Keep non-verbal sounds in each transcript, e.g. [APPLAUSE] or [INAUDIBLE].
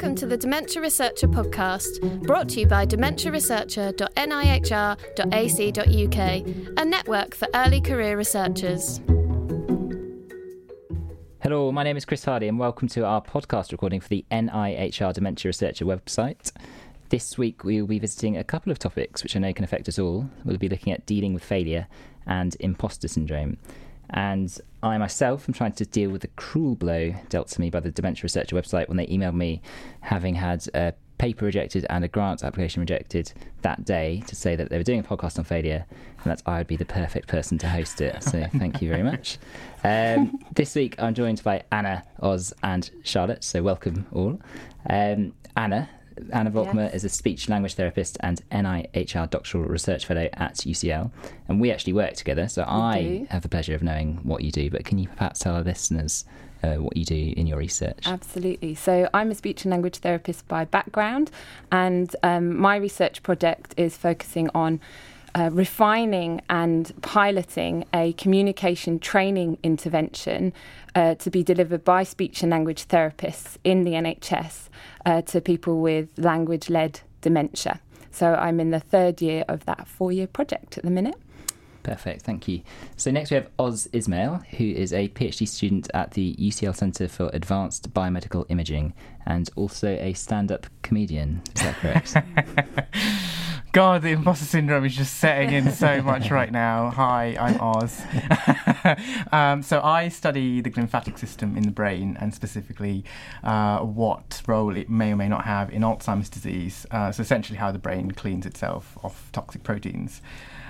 Welcome to the Dementia Researcher podcast, brought to you by dementiaresearcher.nihr.ac.uk, a network for early career researchers. Hello, my name is Chris Hardy, and welcome to our podcast recording for the NIHR Dementia Researcher website. This week, we will be visiting a couple of topics which I know can affect us all. We'll be looking at dealing with failure and imposter syndrome. And I myself am trying to deal with the cruel blow dealt to me by the Dementia Researcher website when they emailed me having had a paper rejected and a grant application rejected that day to say that they were doing a podcast on failure and that I would be the perfect person to host it. So thank you very much. Um, this week I'm joined by Anna, Oz, and Charlotte. So welcome all. Um, Anna, Anna Volkmer yes. is a speech language therapist and NIHR doctoral research fellow at UCL, and we actually work together. So we I do. have the pleasure of knowing what you do. But can you perhaps tell our listeners uh, what you do in your research? Absolutely. So I'm a speech and language therapist by background, and um, my research project is focusing on. Uh, refining and piloting a communication training intervention uh, to be delivered by speech and language therapists in the NHS uh, to people with language led dementia. So I'm in the third year of that four year project at the minute. Perfect, thank you. So next we have Oz Ismail, who is a PhD student at the UCL Centre for Advanced Biomedical Imaging and also a stand-up comedian. Is that correct? [LAUGHS] God, the imposter syndrome is just setting in so much [LAUGHS] right now. Hi, I'm Oz. [LAUGHS] um, so I study the glymphatic system in the brain and specifically uh, what role it may or may not have in Alzheimer's disease. Uh, so essentially, how the brain cleans itself of toxic proteins.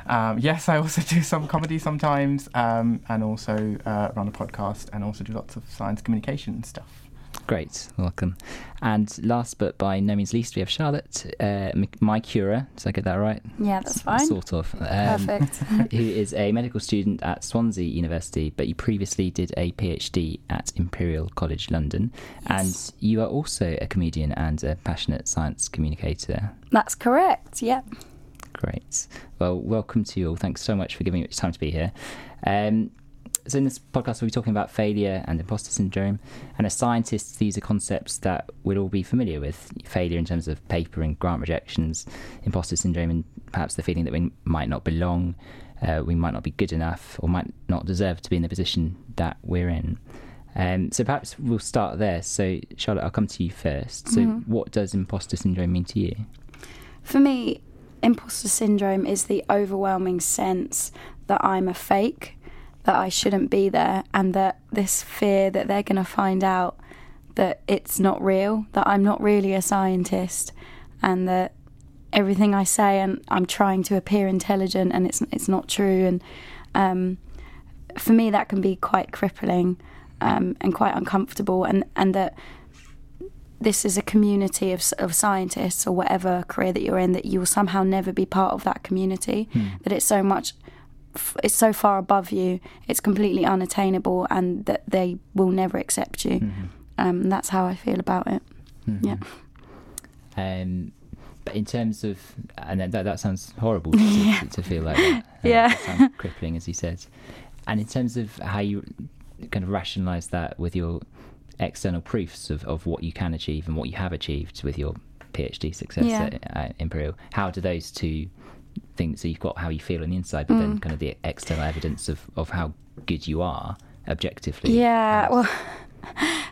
Um, yes, I also [LAUGHS] do some comedy sometimes, um, and also uh, run a podcast, and also do lots of science communication stuff. Great, welcome. And last but by no means least, we have Charlotte uh, Mycura. Did I get that right? Yeah, that's fine. Sort of. Um, Perfect. [LAUGHS] who is a medical student at Swansea University, but you previously did a PhD at Imperial College London. Yes. And you are also a comedian and a passionate science communicator. That's correct, yep. Great. Well, welcome to you all. Thanks so much for giving me time to be here. Um, so in this podcast, we'll be talking about failure and imposter syndrome. And as scientists, these are concepts that we'll all be familiar with. Failure in terms of paper and grant rejections, imposter syndrome, and perhaps the feeling that we might not belong, uh, we might not be good enough, or might not deserve to be in the position that we're in. Um, so perhaps we'll start there. So Charlotte, I'll come to you first. So mm-hmm. what does imposter syndrome mean to you? For me, imposter syndrome is the overwhelming sense that I'm a fake that I shouldn't be there and that this fear that they're going to find out that it's not real, that I'm not really a scientist and that everything I say and I'm trying to appear intelligent and it's it's not true and um, for me that can be quite crippling um, and quite uncomfortable and and that this is a community of, of scientists or whatever career that you're in that you will somehow never be part of that community hmm. that it's so much it's so far above you, it's completely unattainable, and that they will never accept you. Mm-hmm. Um, that's how I feel about it. Mm-hmm. Yeah. Um, but in terms of, and that that sounds horrible [LAUGHS] to, yeah. to, feel like that. Um, [LAUGHS] yeah. sounds crippling, as he said. And in terms of how you kind of rationalise that with your external proofs of, of what you can achieve and what you have achieved with your PhD success yeah. at, at Imperial, how do those two things. So you've got how you feel on the inside, but mm. then kind of the external evidence of, of how good you are objectively. Yeah, well,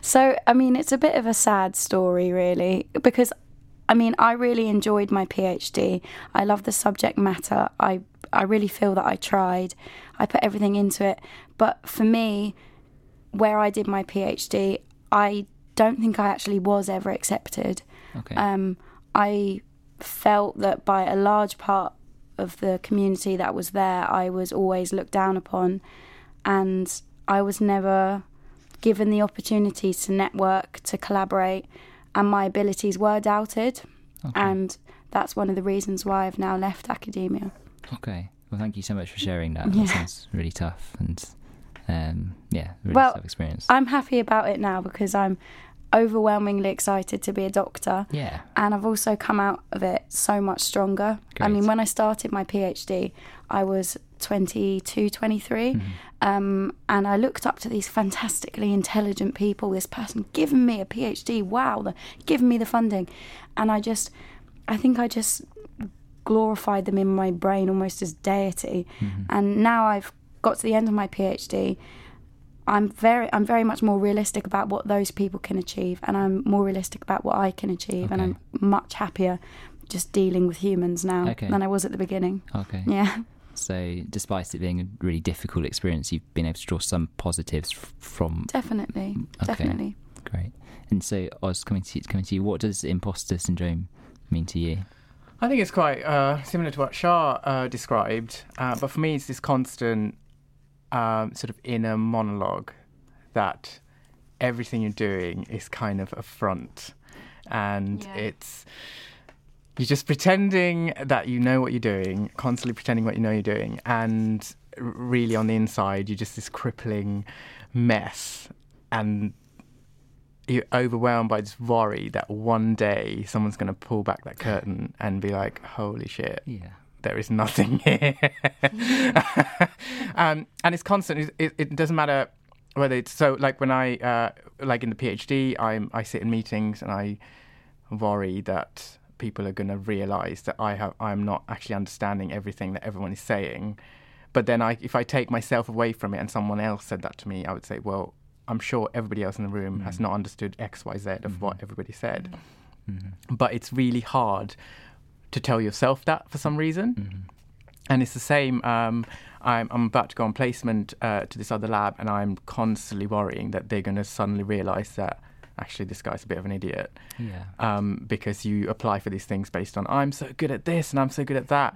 so I mean, it's a bit of a sad story, really, because I mean, I really enjoyed my PhD. I love the subject matter. I I really feel that I tried. I put everything into it. But for me, where I did my PhD, I don't think I actually was ever accepted. Okay. Um, I felt that by a large part of the community that was there, I was always looked down upon, and I was never given the opportunity to network, to collaborate, and my abilities were doubted. Okay. And that's one of the reasons why I've now left academia. Okay. Well, thank you so much for sharing that. Yeah. That sounds really tough and um, yeah, really well, tough experience. I'm happy about it now because I'm overwhelmingly excited to be a doctor. Yeah. And I've also come out of it so much stronger. Great. I mean, when I started my PhD, I was 22, 23. Mm-hmm. Um, and I looked up to these fantastically intelligent people. This person giving me a PhD. Wow, the, giving me the funding, and I just, I think I just glorified them in my brain almost as deity. Mm-hmm. And now I've got to the end of my PhD. I'm very, I'm very much more realistic about what those people can achieve, and I'm more realistic about what I can achieve, and I'm much happier just dealing with humans now Okay. than I was at the beginning. Okay. Yeah. So, despite it being a really difficult experience, you've been able to draw some positives f- from. Definitely, Okay. definitely. Great. And so, I was coming to coming to you. What does imposter syndrome mean to you? I think it's quite uh, similar to what Shah uh, described, uh, but for me, it's this constant um, sort of inner monologue that everything you're doing is kind of a front, and Yeah. it's you're just pretending that you know what you're doing, constantly pretending what you know you're doing, and really on the inside, you're just this crippling mess, and you're overwhelmed by this worry that one day someone's going to pull back that curtain and be like, "Holy shit, Yeah. There is nothing [LAUGHS] here." um, and it's constant. It, it, doesn't matter whether it's so. Like when I, uh, like in the PhD, I'm I sit in meetings and I worry that people are going to realize that I have I'm not actually understanding everything that everyone is saying. But then I, if I take myself away from it and someone else said that to me, I would say, well, I'm sure everybody else in the room has not understood X, Y, Z of what everybody said. Mm-hmm. But it's really hard to tell yourself that for some reason. Mm-hmm. And it's the same. Um, I'm, I'm about to go on placement uh, to this other lab, and I'm constantly worrying that they're going to suddenly realize that actually this guy's a bit of an idiot Yeah. um, because you apply for these things based on I'm so good at this and I'm so good at that.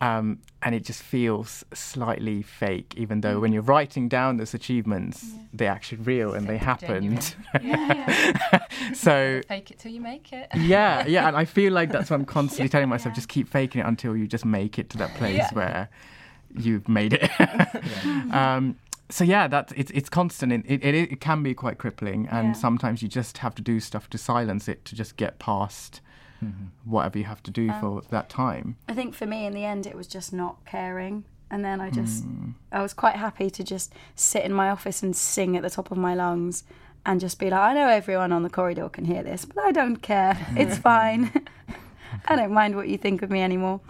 Um, and it just feels slightly fake, even though when you're writing down those achievements, they're actually real and they happened. [LAUGHS] so Fake it till you make it. yeah, yeah, and I feel like that's what I'm [LAUGHS] constantly telling myself: just keep faking it until you just make it to that place Yeah. where you've made it. [LAUGHS] um, so yeah, that it's it's constant. It, it it it can be quite crippling, and Yeah. sometimes you just have to do stuff to silence it to just get past whatever you have to do for that time. I think for me, in the end, it was just not caring. And then I just, Hmm. I was quite happy to just sit in my office and sing at the top of my lungs and just be like, I know everyone on the corridor can hear this, but I don't care. [LAUGHS] It's fine. [LAUGHS] I don't mind what you think of me anymore.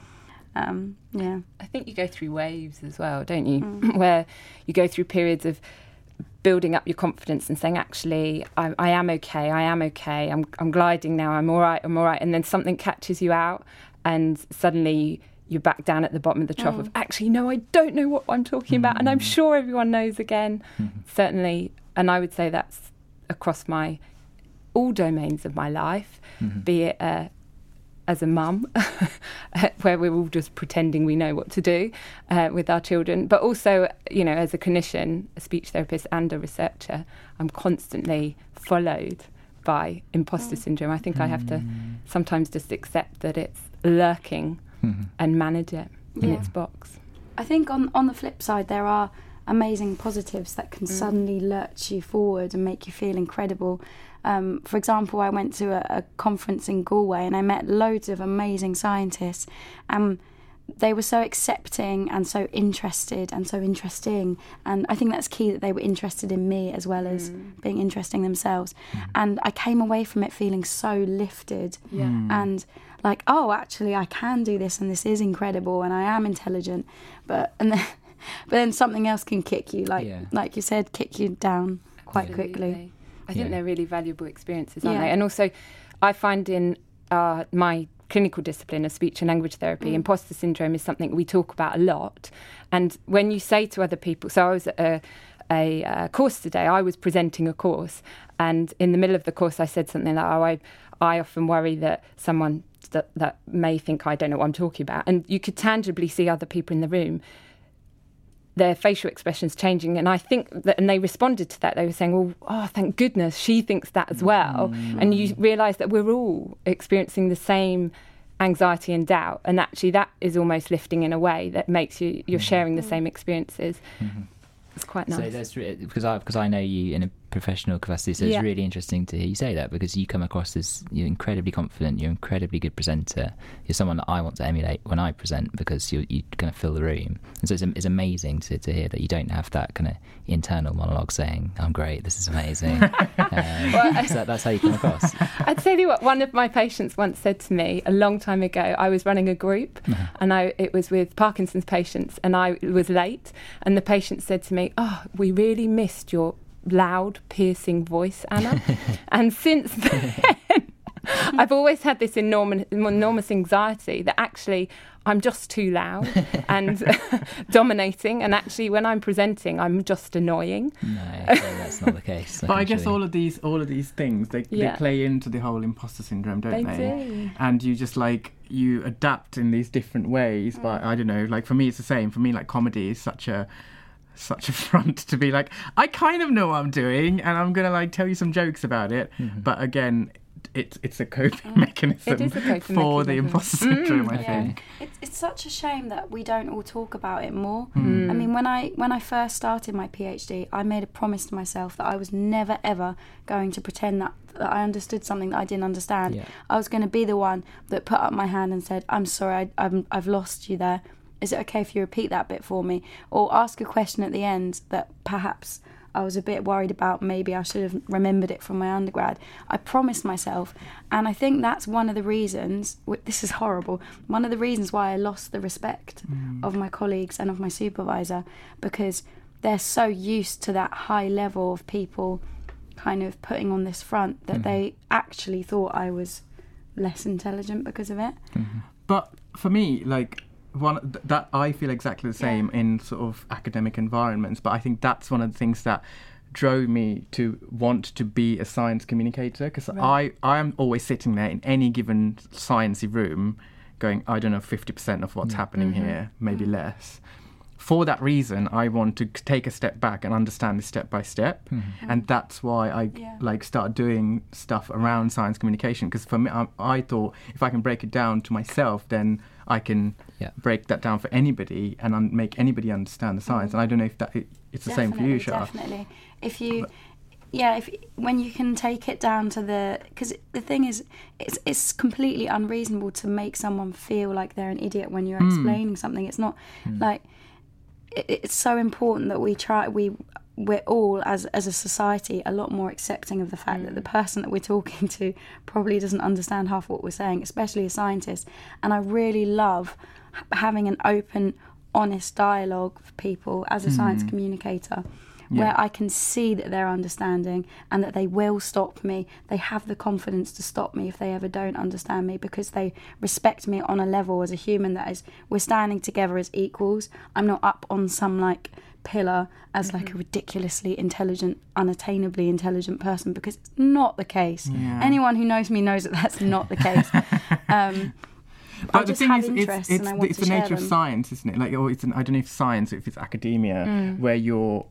Um, yeah. I think you go through waves as well, don't you? [LAUGHS] Where you go through periods of building up your confidence and saying, actually, I, I am okay, I am okay, I'm, I'm gliding now, I'm all right, I'm all right. And then something catches you out, and suddenly you're back down at the bottom of the trough of, actually, no, I don't know what I'm talking about. And I'm sure everyone knows again. Certainly. And I would say that's across my all domains of my life, be it uh, as a mum, [LAUGHS] where we're all just pretending we know what to do uh, with our children, but also, you know, as a clinician, a speech therapist, and a researcher, I'm constantly followed by imposter mm. syndrome. I think I have to mm. sometimes just accept that it's lurking mm-hmm. and manage it in Yeah. its box. I think on on the flip side, there are amazing positives that can mm. suddenly lurch you forward and make you feel incredible. Um, for example, I went to a, a conference in Galway and I met loads of amazing scientists. Um, they were so accepting and so interested and so interesting. And I think that's key that they were interested in me as well as being interesting themselves. And I came away from it feeling so lifted Yeah. and like, oh, actually, I can do this and this is incredible and I am intelligent. But and then, [LAUGHS] but then something else can kick you, like Yeah. like you said, kick you down quite quickly. I think Yeah. they're really valuable experiences, aren't Yeah. they? And also, I find in uh, my clinical discipline of speech and language therapy, imposter syndrome is something we talk about a lot. And when you say to other people, so I was at a, a uh, course today, I was presenting a course, and in the middle of the course, I said something like, "Oh, I, I often worry that someone." That, that may think I don't know what I'm talking about, and you could tangibly see other people in the room their facial expressions changing and i think that and they responded to that. They were saying well oh thank goodness she thinks that as well. Mm. And you realize that we're all experiencing the same anxiety and doubt and actually that is almost lifting in a way that makes you you're mm. sharing the mm. same experiences. Mm-hmm. It's quite nice. So there's re- because I because I know you in a professional capacity. So Yeah. it's really interesting to hear you say that because you come across as you're incredibly confident, you're an incredibly good presenter. You're someone that I want to emulate when I present because you're, you kind of fill the room. And so it's, it's amazing to, to hear that you don't have that kind of internal monologue saying, "I'm great, this is amazing." [LAUGHS] um, so that, that's how you come across. [LAUGHS] I'd say what one of my patients once said to me a long time ago. I was running a group, and I it was with Parkinson's patients, and I was late, and the patient said to me, "Oh, we really missed your loud, piercing voice, Anna." [LAUGHS] and since then, [LAUGHS] I've always had this enormous, enormous anxiety that actually I'm just too loud and [LAUGHS] dominating, and actually when I'm presenting, I'm just annoying. No, that's not the case. But I guess all of these all of these things they, Yeah. they play into the whole imposter syndrome, don't They they? do. And you just like you adapt in these different ways. But mm. I don't know, like for me it's the same. For me, like comedy is such a such a [LAUGHS] front to be like, I kind of know what I'm doing and I'm gonna like tell you some jokes about it. Mm-hmm. But again, it's it's a coping mechanism a coping [LAUGHS] for the mechanism. imposter syndrome, I Yeah. think. It's, it's such a shame that we don't all talk about it more. Hmm. hmm. I mean, when I when I first started my PhD, I made a promise to myself that I was never ever going to pretend that, that I understood something that I didn't understand. Yeah. I was going to be the one that put up my hand and said, "I'm sorry, I, I'm, I've lost you there. Is it okay if you repeat that bit for me?" Or ask a question at the end that perhaps I was a bit worried about. Maybe I should have remembered it from my undergrad. I promised myself, and I think that's one of the reasons. This is horrible. One of the reasons why I lost the respect mm. of my colleagues and of my supervisor because they're so used to that high level of people kind of putting on this front that they mm-hmm. actually thought I was less intelligent because of it. Mm-hmm. But for me, like one th- that I feel exactly the same in sort of academic environments. But I think that's one of the things that drove me to want to be a science communicator because I I am always sitting there in any given sciencey room, going I don't know fifty percent of what's happening mm-hmm. here, maybe mm-hmm. less. For that reason, I want to take a step back and understand this step by step, mm-hmm. Mm-hmm. and that's why I Yeah. like start doing stuff around science communication. Because for me, I, I thought if I can break it down to myself, then I can Yeah. break that down for anybody and un- make anybody understand the science. Mm-hmm. And I don't know if that it, it's the same for you, Shah. Definitely. If you, yeah, if when you can take it down to the, because the thing is, it's it's completely unreasonable to make someone feel like they're an idiot when you're mm. explaining something. It's not mm. like it, it's so important that we try we we're all as as a society a lot more accepting of the fact that the mm. person that we're talking to probably doesn't understand half what we're saying especially a scientist. And i really love having an open honest dialogue for people as a science mm. communicator where I can see that they're understanding and that they will stop me. They have the confidence to stop me if they ever don't understand me because they respect me on a level as a human that is we're standing together as equals. I'm not up on some like pillar as like a ridiculously intelligent, unattainably intelligent person because it's not the case. Yeah. Anyone who knows me knows that that's not the case. [LAUGHS] um, I the just thing have is, interests it's, and it's, I the- want it's the share nature of science, isn't it? Like, or it's an, I don't know if science, if it's academia, Mm. where you're.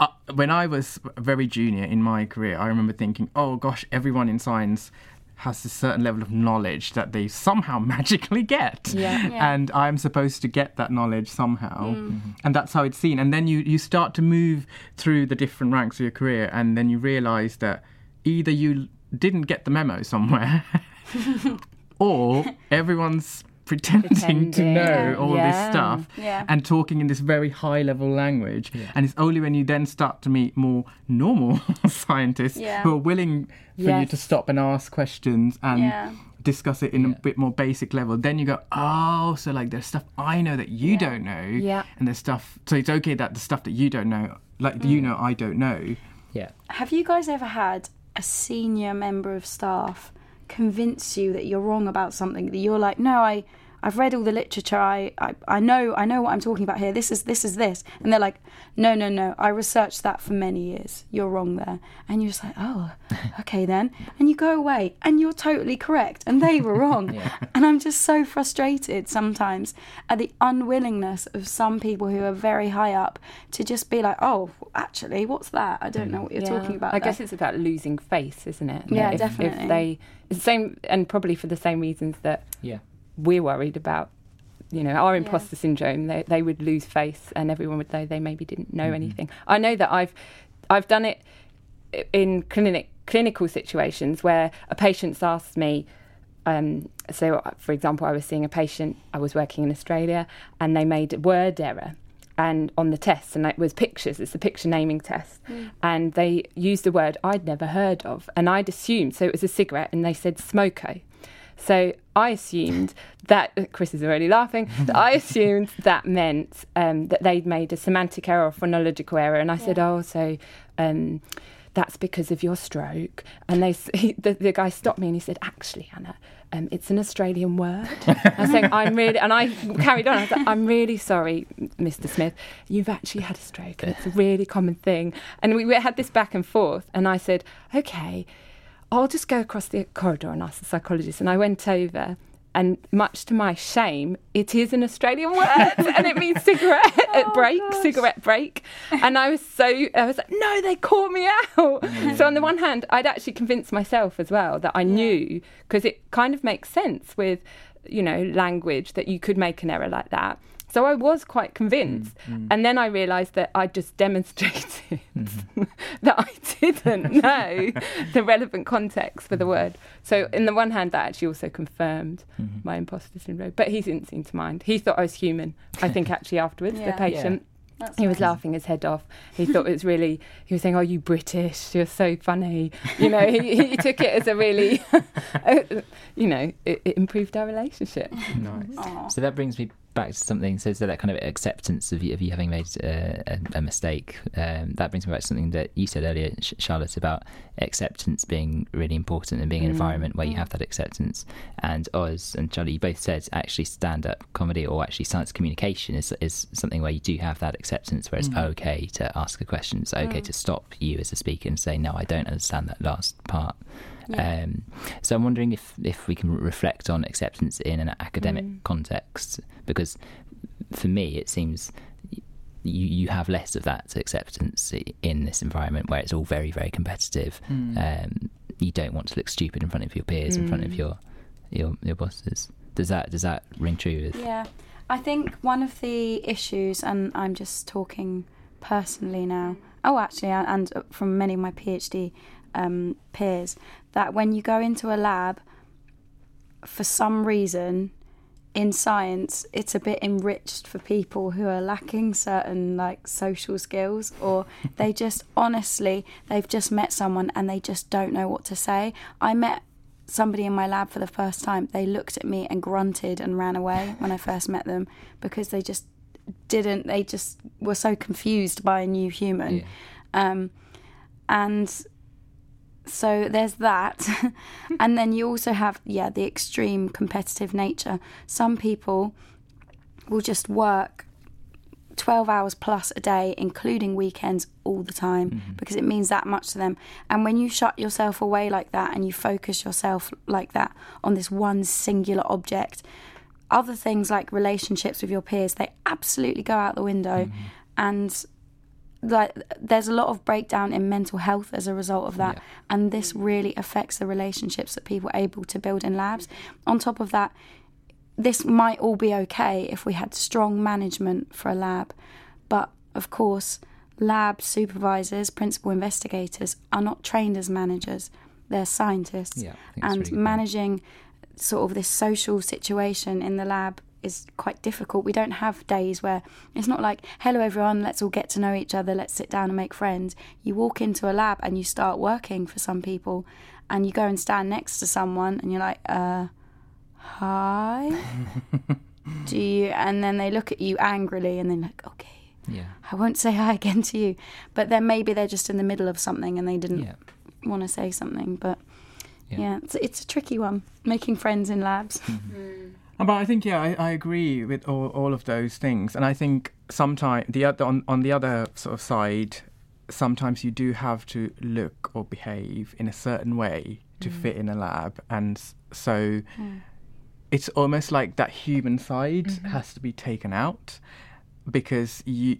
Uh, when I was very junior in my career, I remember thinking, "Oh gosh, everyone in science has a certain level of knowledge that they somehow [LAUGHS] magically get, Yeah. Yeah. and I'm supposed to get that knowledge somehow." Mm. And that's how it's seen. And then you you start to move through the different ranks of your career, and then you realise that either you didn't get the memo somewhere, [LAUGHS] or everyone's pretending, to know Yeah. all Yeah. this stuff Yeah. and talking in this very high level language. And it's only when you then start to meet more normal [LAUGHS] scientists Yeah. who are willing for you to stop and ask questions and Yeah. discuss it in a bit more basic level. Then you go, oh, so like there's stuff I know that you Yeah. don't know. Yeah. And there's stuff, so it's okay that the stuff that you don't know, like Mm. you know, I don't know. Yeah. Have you guys ever had a senior member of staff convince you that you're wrong about something? That you're like, no, I, I've read all the literature. I, I, I know, I know what I'm talking about here. This is, this is this, and they're like, no, no, no. I researched that for many years. You're wrong there, and you're just like, oh, [LAUGHS] okay then. And you go away, and you're totally correct, and they were wrong. [LAUGHS] Yeah. And I'm just so frustrated sometimes at the unwillingness of some people who are very high up to just be like, oh, actually, what's that? I don't know what you're Yeah. talking about. I there." guess it's about losing face, isn't it? Yeah, if, definitely. If they, same, and probably for the same reasons that Yeah. We're worried about, you know, our Yeah. imposter syndrome. They they would lose face, and everyone would know they maybe didn't know anything. I know that I've I've done it in clinic clinical situations where a patient's asked me. Um, so, uh, for example, I was seeing a patient. I was working in Australia, and they made a word error, and on the test, and it was pictures. It's the picture naming test, and they used a word I'd never heard of, and I'd assumed so it was a cigarette, and they said smoko. So I assumed that [LAUGHS] Chris is already laughing. [LAUGHS] that I assumed that meant um, that they'd made a semantic error or phonological error, and I said, "Oh, so." Um, that's because of your stroke. And they, [LAUGHS] he, the, the guy stopped me and he said, actually, Anna, um, it's an Australian word. I was saying, I'm really, and I carried on. I was like, I'm really sorry, Mr. Smith. You've actually had a stroke and it's a really common thing. And we, we had this back and forth. And I said, okay, I'll just go across the corridor and ask the psychologist. And I went over. And much to my shame, it is an Australian word, [LAUGHS] and it means cigarette oh, break, cigarette break. And I was so, I was like, no, they caught me out. Mm. So on the one hand, I'd actually convinced myself as well that I knew because it kind of makes sense with, you know, language that you could make an error like that. So I was quite convinced. Mm, mm. And then I realised that I just [LAUGHS] demonstrated mm-hmm. [LAUGHS] that I didn't know the relevant context for the mm-hmm. word. So, in the one hand, that actually also confirmed mm-hmm. my imposter syndrome. But he didn't seem to mind. He thought I was human. I think [LAUGHS] actually afterwards, the Yeah. patient. That's He was nice. laughing his head off. He thought it was really. He was saying, "Oh, you British? You're so funny." You know, he, he took it as a really, uh, you know, it, it improved our relationship. Nice. Aw. So that brings me back to something. So, so that kind of acceptance of you, of you having made uh, a, a mistake. Um, that brings me back to something that you said earlier, Charlotte, about acceptance being really important and being an environment where you have that acceptance. And Oz and Charlie, you both said actually stand-up comedy or actually science communication is is something where you do have that acceptance, where it's okay to ask a question, it's okay to stop you as a speaker and say, "No, I don't understand that last part." Um, so I'm wondering if if we can reflect on acceptance in an academic context, because for me it seems you you have less of that acceptance in this environment where it's all very very competitive. Um, you don't want to look stupid in front of your peers, in front of your your your bosses. Does that does that ring true? With, Yeah, I think one of the issues, and I'm just talking personally now. Oh, actually, and from many of my PhD um, peers, that when you go into a lab, for some reason, in science, it's a bit enriched for people who are lacking certain like social skills, or [LAUGHS] they just honestly they've just met someone and they just don't know what to say. I met somebody in my lab for the first time. They looked at me and grunted and ran away when I first met them because they just didn't. They just were so confused by a new human. Yeah. Um, and so there's that. [LAUGHS] and then you also have, yeah, the extreme competitive nature. Some people will just work 12 hours plus a day, including weekends, all the time mm-hmm. because it means that much to them. And when you shut yourself away like that and you focus yourself like that on this one singular object, other things like relationships with your peers, they absolutely go out the window. Mm-hmm. And like there's a lot of breakdown in mental health as a result of that. Yeah. and this really affects the relationships that people are able to build in labs. On top of that this might all be okay if we had strong management for a lab. But of course lab supervisors principal investigators are not trained as managers. They're scientists. Yeah, I think that's a and really managing sort of this social situation in the lab is quite difficult. We don't have days where it's not like, hello everyone, let's all get to know each other, let's sit down and make friends. You walk into a lab and you start working for some people and you go and stand next to someone and you're like, uh, hi? [LAUGHS] Do you? And then they look at you angrily and they're like, okay. Yeah. I won't say hi [LAUGHS] again to you. But then maybe they're just in the middle of something and they didn't Yeah. want to say something. But Yeah. yeah, it's, it's a tricky one, making friends in labs. Uh, Uh, but I think yeah, I, I agree with all, all of those things, and I think sometimes the other on on the other sort of side, sometimes you do have to look or behave in a certain way to mm. fit in a lab, and so mm. it's almost like that human side mm-hmm. has to be taken out because you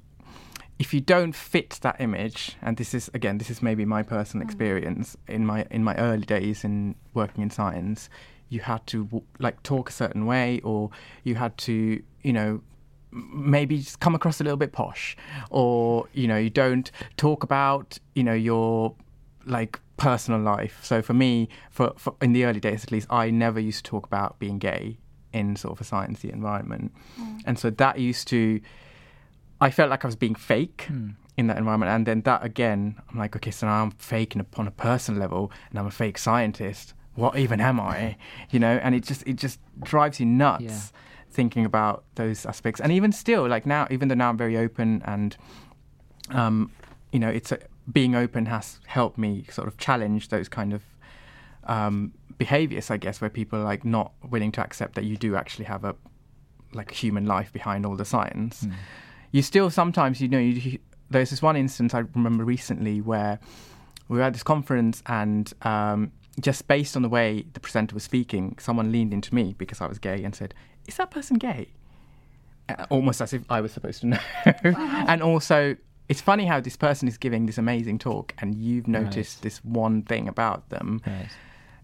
if you don't fit that image and this is again this is maybe my personal mm. experience in my in my early days in working in science you had to like talk a certain way or you had to you know maybe just come across a little bit posh or you know you don't talk about you know your like personal life. So for me, for, for in the early days at least, I never used to talk about being gay in sort of a sciencey environment, mm. and so that used to. I felt like I was being fake hmm. in that environment, and then that again, I'm like, okay, so now I'm faking upon a personal level, and I'm a fake scientist. What even am I? You know, and it just it just drives you nuts Yeah. thinking about those aspects, and even still, like now, even though now I'm very open and um, you know, it's a, being open has helped me sort of challenge those kind of um, behaviors, I guess, where people are like not willing to accept that you do actually have a like human life behind all the science. You still sometimes, you know, you, there's this one instance I remember recently where we were at this conference and um, just based on the way the presenter was speaking, someone leaned into me because I was gay and said, "Is that person gay?" Uh, almost as if I was supposed to [LAUGHS] know. and also, it's funny how this person is giving this amazing talk, and you've noticed this one thing about them,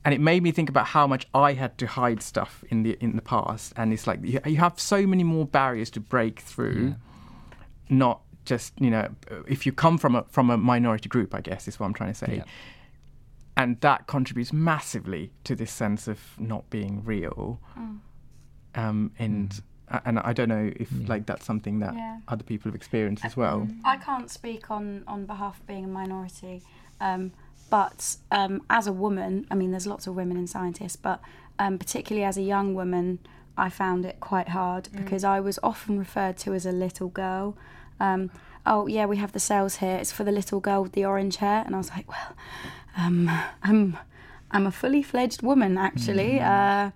and it made me think about how much I had to hide stuff in the in the past. And it's like you, you have so many more barriers to break through, not just you know if you come from a from a minority group, I guess is what I'm trying to say. Yeah. And that contributes massively to this sense of not being real. Um, and and I don't know if like that's something that Yeah. other people have experienced as well. I can't speak on, on behalf of being a minority, um, but um, as a woman, I mean, there's lots of women in scientists, but um, particularly as a young woman, I found it quite hard because I was often referred to as a little girl. Um, oh, yeah, we have the sales here. It's for the little girl with the orange hair. And I was like, well, um, I'm, I'm a fully fledged woman, actually. Uh,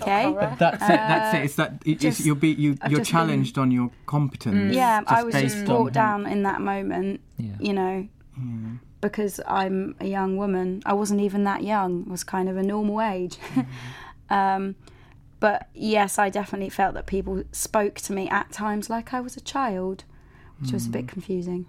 okay. But that's it. That's it. It's that it, it's, you'll be you. I've You're just been- challenged on your competence. Yeah, I was just on brought who- down in that moment, Yeah. you know, because I'm a young woman. I wasn't even that young, I was kind of a normal age. [LAUGHS] um, but yes, I definitely felt that people spoke to me at times like I was a child, which was a bit confusing.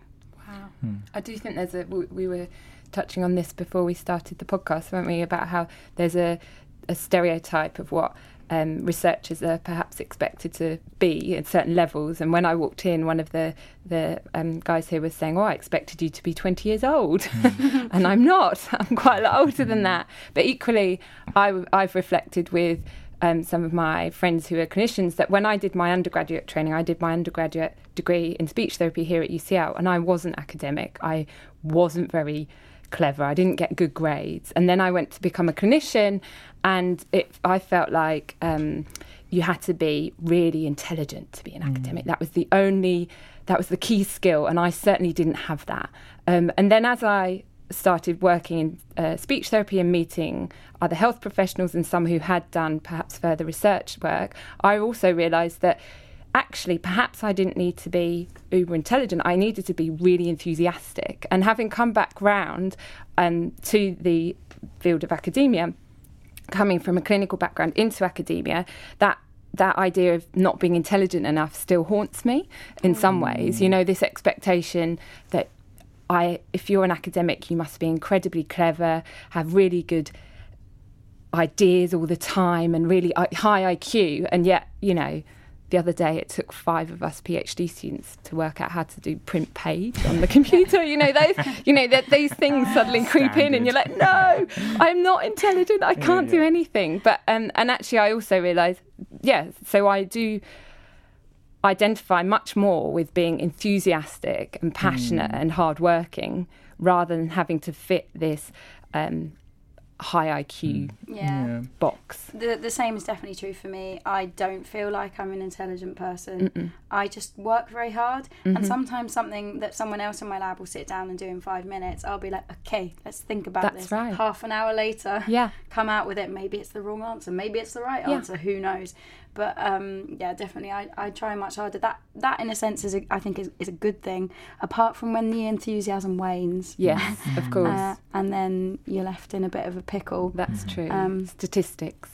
Wow. I do think there's a. We, we were touching on this before we started the podcast, weren't we? About how there's a, a stereotype of what um, researchers are perhaps expected to be at certain levels. And when I walked in, one of the the um, guys here was saying, "Oh, I expected you to be 20 years old," [LAUGHS] [LAUGHS] and I'm not. [LAUGHS] I'm quite a lot older than that. But equally, I, I've reflected with um, some of my friends who are clinicians that when I did my undergraduate training, I did my undergraduate degree in speech therapy here at UCL, and I wasn't academic. I wasn't very clever. I didn't get good grades, and then I went to become a clinician, and it. I felt like. Um, you had to be really intelligent to be an academic. That was the only, that was the key skill, and I certainly didn't have that. Um, and then as I started working in uh, speech therapy and meeting other health professionals and some who had done perhaps further research work, I also realised that actually perhaps I didn't need to be uber intelligent. I needed to be really enthusiastic. And having come back round um, to the field of academia, coming from a clinical background into academia, that that idea of not being intelligent enough still haunts me in some ways. You know, this expectation that I, if you're an academic, you must be incredibly clever, have really good ideas all the time, and really high IQ. And yet, you know, the other day it took five of us PhD students to work out how to do print page on the computer. You know, those, you know, that these things suddenly creep in, and you're like, no, I'm not intelligent. I can't do anything. But um, and actually, I also realise, yeah. So I do identify much more with being enthusiastic and passionate hmm. and hardworking rather than having to fit this um, high IQ hmm. Yeah. box. The, the same is definitely true for me. I don't feel like I'm an intelligent person. I just work very hard. And mm-hmm. sometimes something that someone else in my lab will sit down and do in five minutes, I'll be like, okay, let's think about That's this. right. Half an hour later, Yeah. come out with it. Maybe it's the wrong answer. Maybe it's the right Yeah. answer. Who knows? But um, yeah, definitely, I, I try much harder. That that in a sense is a, I think is, is a good thing. Apart from when the enthusiasm wanes, Yes, [LAUGHS] of course. uh, and then you're left in a bit of a pickle. That's true. Um, Statistics.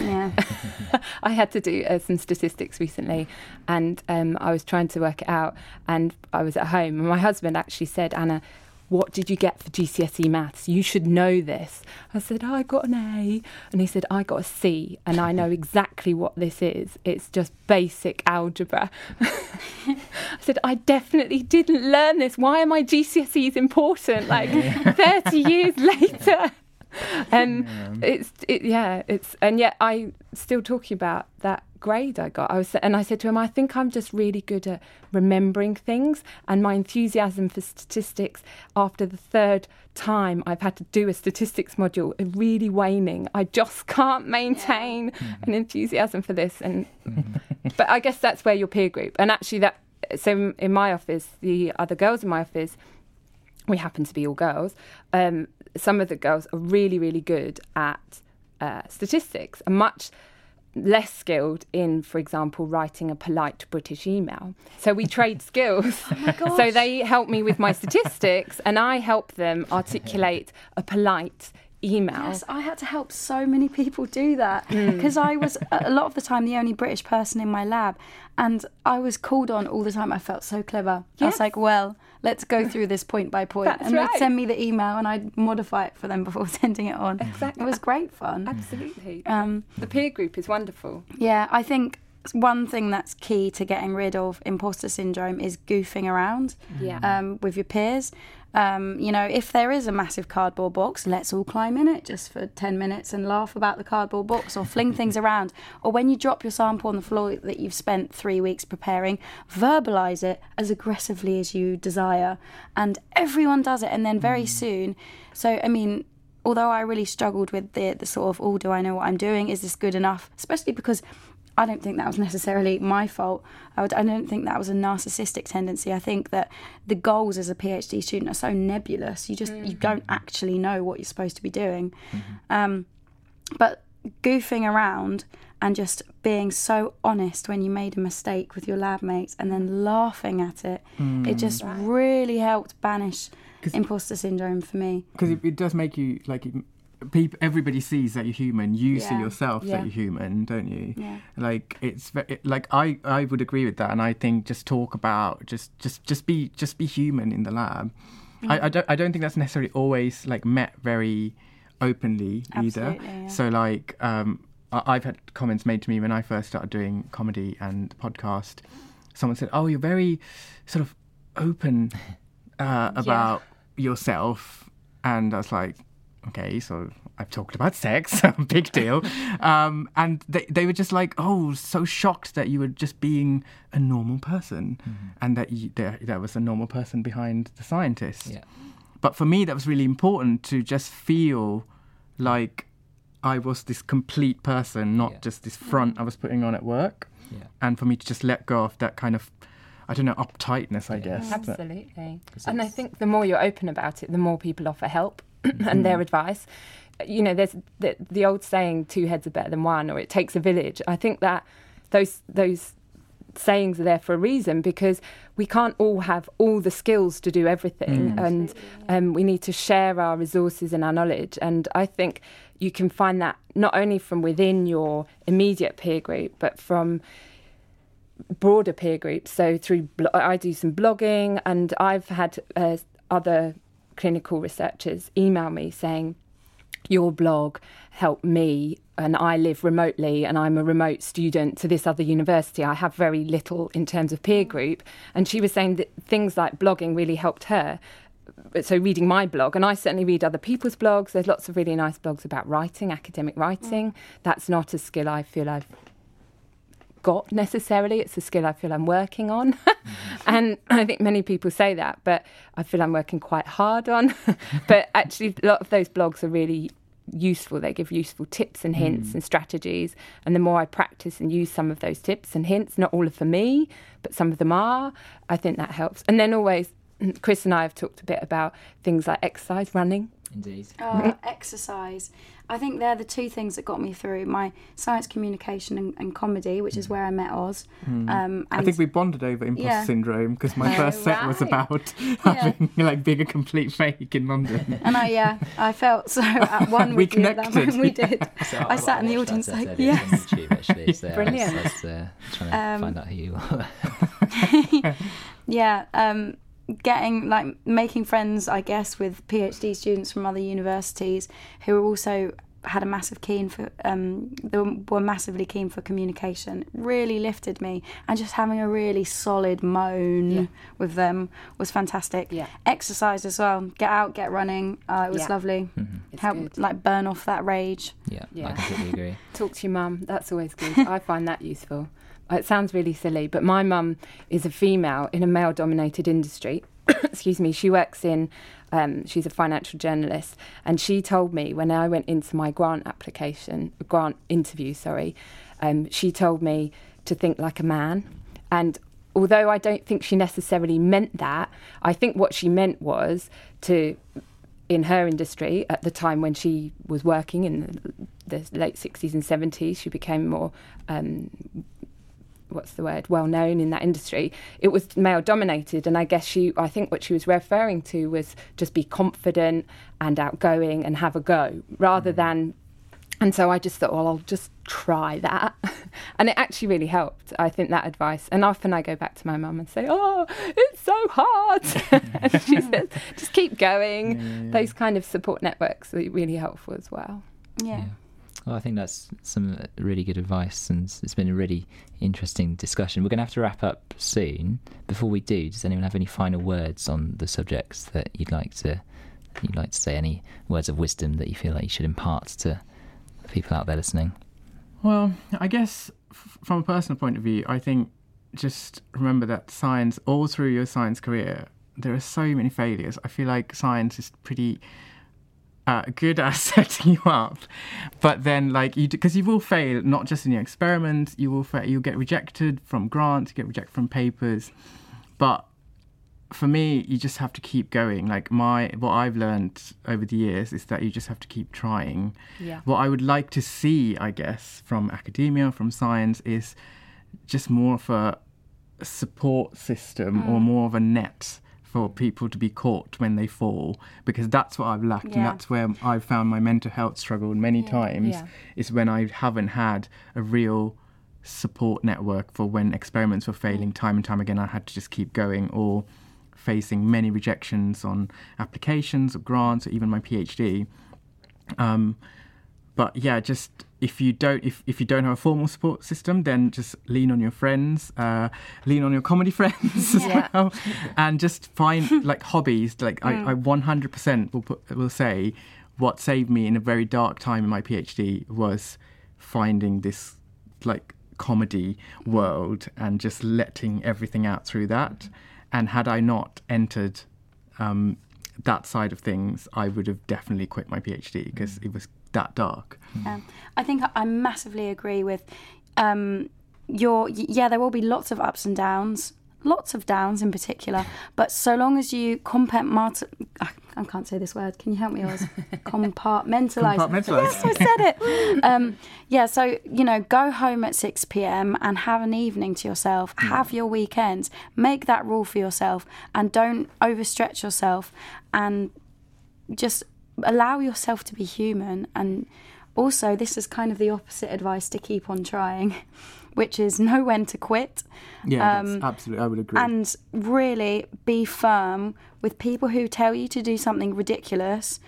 Yeah. [LAUGHS] I had to do uh, some statistics recently, and um, I was trying to work it out. And I was at home, and my husband actually said, "Anna, what did you get for GCSE maths? You should know this. I said, oh, I got an A. And he said, I got a C. And I know [LAUGHS] exactly what this is. It's just basic algebra. [LAUGHS] I said, I definitely didn't learn this. Why are my GCSEs important? [LAUGHS] Like 30 years later. And um, it's, it, yeah, it's, and yet I still talking about that grade I got. I was, and I said to him, I think I'm just really good at remembering things, and my enthusiasm for statistics after the third time I've had to do a statistics module is really waning. I just can't maintain an enthusiasm for this, and [LAUGHS] but I guess that's where your peer group, and actually that. So in my office, the other girls in my office, we happen to be all girls. Um, some of the girls are really, really good at uh, statistics, and much less skilled in, for example, writing a polite British email. So we trade [LAUGHS] skills. Oh so they help me with my statistics, and I help them [LAUGHS] articulate a polite email. Yes, I had to help so many people do that hmm. because I was a lot of the time the only British person in my lab, and I was called on all the time. I felt so clever. I Yes. was like, "Well, let's go through this point by point," That's and right. they'd send me the email, and I'd modify it for them before [LAUGHS] sending it on. Exactly. It was great fun. Absolutely. Um, the peer group is wonderful. Yeah, I think one thing that's key to getting rid of imposter syndrome is goofing around Yeah. um, with your peers. Um, you know, if there is a massive cardboard box, let's all climb in it just for 10 minutes and laugh about the cardboard box or fling things [LAUGHS] around. Or when you drop your sample on the floor that you've spent three weeks preparing, verbalize it as aggressively as you desire. And everyone does it. And then very soon, so I mean, although I really struggled with the, the sort of, oh, do I know what I'm doing? Is this good enough? Especially because I don't think that was necessarily my fault. I, would, I don't think that was a narcissistic tendency. I think that the goals as a PhD student are so nebulous. You just you mm-hmm. don't actually know what you're supposed to be doing. Mm-hmm. Um, but goofing around and just being so honest when you made a mistake with your lab mates and then mm-hmm. laughing at it, it mm. just really helped banish imposter syndrome for me. because it, it does make you like it- people everybody sees that you're human. You see yourself Yeah. that you're human don't you? Yeah. like it's it, like i i would agree with that and i think just talk about just just just be just be human in the lab. I, I don't i don't think that's necessarily always like met very openly either. Yeah. so like um I- i've had comments made to me when i first started doing comedy and podcast. Someone said oh you're very sort of open uh, [LAUGHS] about yourself and i was like okay, so I've talked about sex, [LAUGHS] big deal. Um, and they, they were just like, oh, so shocked that you were just being a normal person and that you, there, there was a normal person behind the scientist. Yeah. But for me, that was really important to just feel like I was this complete person, not Yeah. just this front I was putting on at work. Yeah. And for me to just let go of that kind of, I don't know, uptightness, I Yeah. guess. that- Absolutely. 'Cause And I think the more you're open about it, the more people offer help [CLEARS THROAT] and their advice. You know, there's the, the old saying, two heads are better than one, or it takes a village. I think that those, those sayings are there for a reason because we can't all have all the skills to do everything. And um, we need to share our resources and our knowledge. And I think you can find that not only from within your immediate peer group, but from broader peer groups. So through blo- I do some blogging, and I've had uh, other clinical researchers email me saying, "Your blog helped me." And I live remotely, and I'm a remote student to this other university. I have very little in terms of peer group. And she was saying that things like blogging really helped her. So, reading my blog, and I certainly read other people's blogs. There's lots of really nice blogs about writing, academic writing. Mm. That's not a skill I feel I've got necessarily. It's a skill I feel I'm working on. [LAUGHS] and I think many people say that, but I feel I'm working quite hard on. [LAUGHS] but actually, a lot of those blogs are really useful. They give useful tips and hints mm. and strategies. And the more I practice and use some of those tips and hints, not all are for me, but some of them are, I think that helps. And then always, Chris and I have talked a bit about things like exercise, running. Indeed. Uh, exercise. I think they're the two things that got me through my science communication and, and comedy, which is where I met Oz. Um, and I think we bonded over imposter Yeah. syndrome because my Oh, first set was right. about [LAUGHS] [LAUGHS] having like being a complete fake in London. and I yeah, I felt so [LAUGHS] at one We with you at that connected, moment. We did. So I sat in the audience that like, earlier yes. YouTube, actually. So Brilliant. I was, I was uh, trying to Um, find out who you are. Yeah. Um, getting like making friends, I guess, with PhD students from other universities who are also had a massive keen for um they were massively keen for communication really lifted me and just having a really solid moan Yeah. with them was fantastic Yeah. exercise as well get out get running uh, it was Yeah. lovely It's help good. like burn off that rage Yeah, yeah. I Yeah. completely agree. [LAUGHS] Talk to your mum. That's always good. [LAUGHS] I find that useful. It sounds really silly, but my mum is a female in a male dominated industry. [COUGHS] Excuse me. She works in, um, she's a financial journalist. And she told me when I went into my grant application, grant interview, sorry, um, she told me to think like a man. And although I don't think she necessarily meant that, I think what she meant was to in her industry at the time when she was working in the, the late 60s and 70s she became more um, what's the word well known in that industry it was male dominated and i guess she i think what she was referring to was just be confident and outgoing and have a go rather mm. than and so I just thought, well, I'll just try that. [LAUGHS] and it actually really helped. I think that advice. And often I go back to my mum and say, oh, it's so hard. [LAUGHS] and she says, [LAUGHS] just keep going. Those kind of support networks are really helpful as well. yeah, Well, I think that's some really good advice, and it's been a really interesting discussion. We're going to have to wrap up soon. Before we do, does anyone have any final words on the subjects that you'd like to you'd like to say? Any words of wisdom that you feel like you should impart to people out there listening? Well, I guess f- from a personal point of view, I think just remember that science, all through your science career, there are so many failures. I feel like science is pretty uh, good [LAUGHS] at setting you up, but then like you, because you will fail not just in your experiments, you will fail, you'll get rejected from grants, you get rejected from papers, but for me, you just have to keep going. Like my, what I've learned over the years is that you just have to keep trying Yeah. what I would like to see, I guess, from academia, from science, is just more of a support system or more of a net for people to be caught when they fall, because that's what I've lacked, and that's where I've found my mental health struggle many times. Yeah. Is when I haven't had a real support network for when experiments were failing time and time again. I had to just keep going, or facing many rejections on applications or grants, or even my PhD. Um, but yeah, just if you don't if, if you don't have a formal support system, then just lean on your friends, uh, lean on your comedy [LAUGHS] friends as Yeah. well, and just find [LAUGHS] like hobbies. Like I, I 100% will put, will say, what saved me in a very dark time in my PhD was finding this like comedy world and just letting everything out through that. And had I not entered um, that side of things, I would have definitely quit my PhD because it was that dark. Um, I think I- massively agree with um, your. Yeah, there will be lots of ups and downs, lots of downs in particular. But so long as you compartment, I can't say this word. Can you help me, Oz? [LAUGHS] Compartmentalize. Compartmentalise. Yes, I said it. Um, yeah, so you know, go home at six p.m. and have an evening to yourself. Have your weekends. Make that rule for yourself, and don't overstretch yourself. And just allow yourself to be human and also this is kind of the opposite advice to keep on trying [LAUGHS] which is know when to quit Yeah, Um, that's absolutely. I would agree. and really be firm with people who tell you to do something ridiculous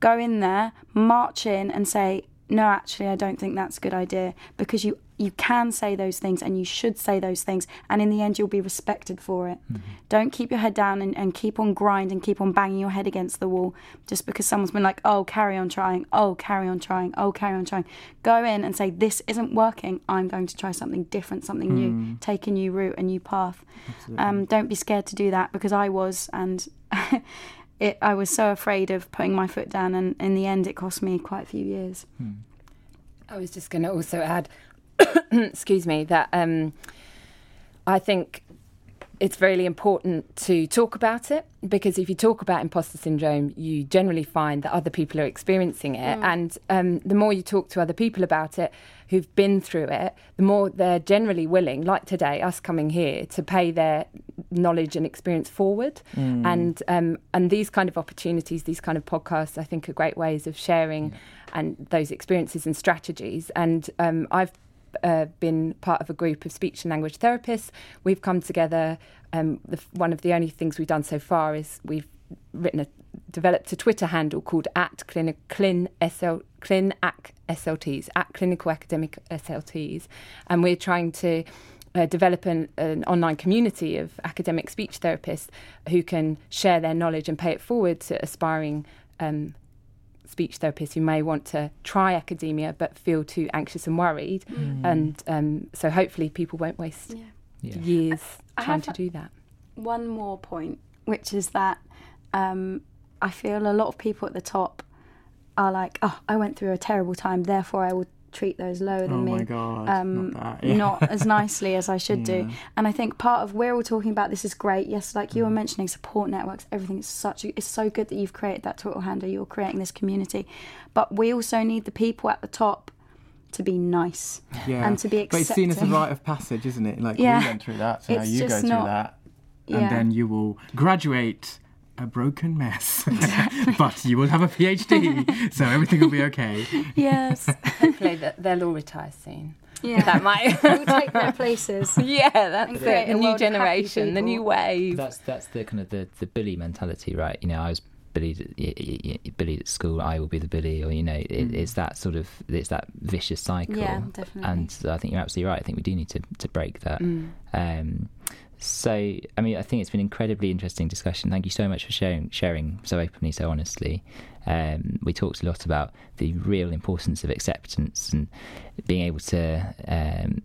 go in there march in and say no actually i don't think that's a good idea because you you can say those things and you should say those things and in the end you'll be respected for it. Mm-hmm. Don't keep your head down and, and keep on grind and keep on banging your head against the wall just because someone's been like oh carry on trying. Oh carry on trying. Oh carry on trying. Go in and say this isn't working. I'm going to try something different something new. Mm. Take a new route a new path. Um, don't be scared to do that because i was and [LAUGHS] it i was so afraid of putting my foot down and in the end it cost me quite a few years. Hmm. I was just going to also add, [COUGHS] excuse me, that um, I think it's really important to talk about it because if you talk about imposter syndrome, you generally find that other people are experiencing it. And um, the more you talk to other people about it who've been through it, the more they're generally willing, like today, us coming here, to pay their knowledge and experience forward. And um, and these kind of opportunities, these kind of podcasts, I think are great ways of sharing and those experiences and strategies. And um, I've uh, been part of a group of speech and language therapists. We've come together. Um, one of the only things we've done so far is we've written a developed a Twitter handle called at clin, clin SL clin ac SLTs at clinical academic SLTs, and we're trying to. Uh, develop an, an, online community of academic speech therapists who can share their knowledge and pay it forward to aspiring um, speech therapists who may want to try academia but feel too anxious and worried. Mm. And um, so hopefully people won't waste yeah. Yeah. years I, I trying to do that. One more point, which is that um, I feel a lot of people at the top are like, oh, I went through a terrible time, therefore I will treat those lower than oh me God, um, not, [LAUGHS] yeah. not, as nicely as I should yeah. do. And I think part of we're all talking about this is great. Yes, like you were mm. mentioning, support networks, everything is such. A, it's so good that you've created that Twitter handle. You're creating this community, but we also need the people at the top to be nice yeah. and to be accepting. But it's seen as a rite of passage, isn't it? Like yeah. we went through that, so now you go through not, that, and yeah. then you will graduate a broken mess. Exactly. [LAUGHS] but you will have a PhD, so everything will be okay. Yes. Hopefully they'll all retire soon. Yeah. That might [LAUGHS] we'll take their places. Yeah, that's it. The new generation, the new wave. That's that's the kind of the, the bully mentality, right? You know, I was bullied bullied at school. I will be the bully, or you know, it, mm. it's that sort of it's that vicious cycle. Yeah, definitely. And I think you're absolutely right. I think we do need to to break that. Mm. Um, so, I mean, I think it's been an incredibly interesting discussion. Thank you so much for sharing, sharing so openly, so honestly. Um, we talked a lot about the real importance of acceptance and being able to um,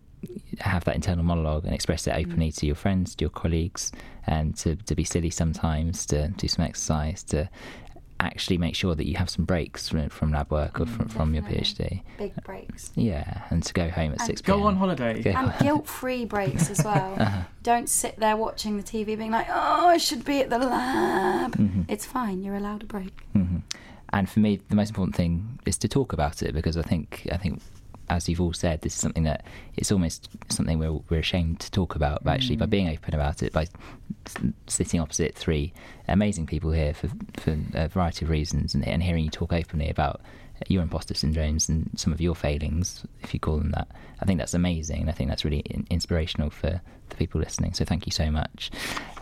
have that internal monologue and express it openly mm. to your friends, to your colleagues, and to, to be silly sometimes, to do some exercise, to actually make sure that you have some breaks from, from lab work or from, from your PhD. Big breaks. Yeah, and to go home at and 6 p.m. Go on holiday. Go and guilt free breaks as well. [LAUGHS] uh-huh. Don't sit there watching the TV being like, oh, I should be at the lab. Mm-hmm. It's fine, you're allowed a break. Mm-hmm. And for me, the most important thing is to talk about it because I think I think as you've all said, this is something that it's almost something we're, we're ashamed to talk about. But actually, by mm. being open about it, by sitting opposite three amazing people here for, for a variety of reasons, and, and hearing you talk openly about your imposter syndromes and some of your failings, if you call them that. I think that's amazing. And I think that's really in- inspirational for the people listening. So thank you so much.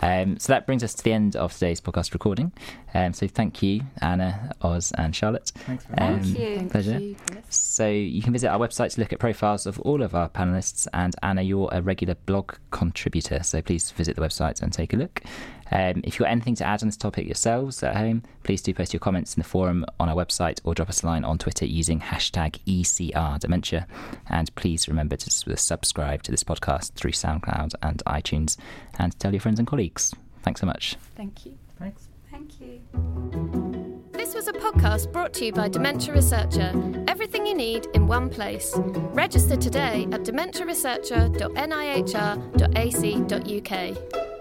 Um, so that brings us to the end of today's podcast recording. Um, so thank you, Anna, Oz, and Charlotte. Thanks very um, Thank you. Pleasure. Thank you. So you can visit our website to look at profiles of all of our panelists. And Anna, you're a regular blog contributor, so please visit the website and take a look. Um, if you've got anything to add on this topic yourselves at home, please do post your comments in the forum on our website or drop us a line on Twitter using hashtag ECR Dementia. And please remember to subscribe to this podcast through SoundCloud and iTunes and tell your friends and colleagues. Thanks so much. Thank you. Thanks. Thank you. This was a podcast brought to you by Dementia Researcher. Everything you need in one place. Register today at dementiaresearcher.nihr.ac.uk.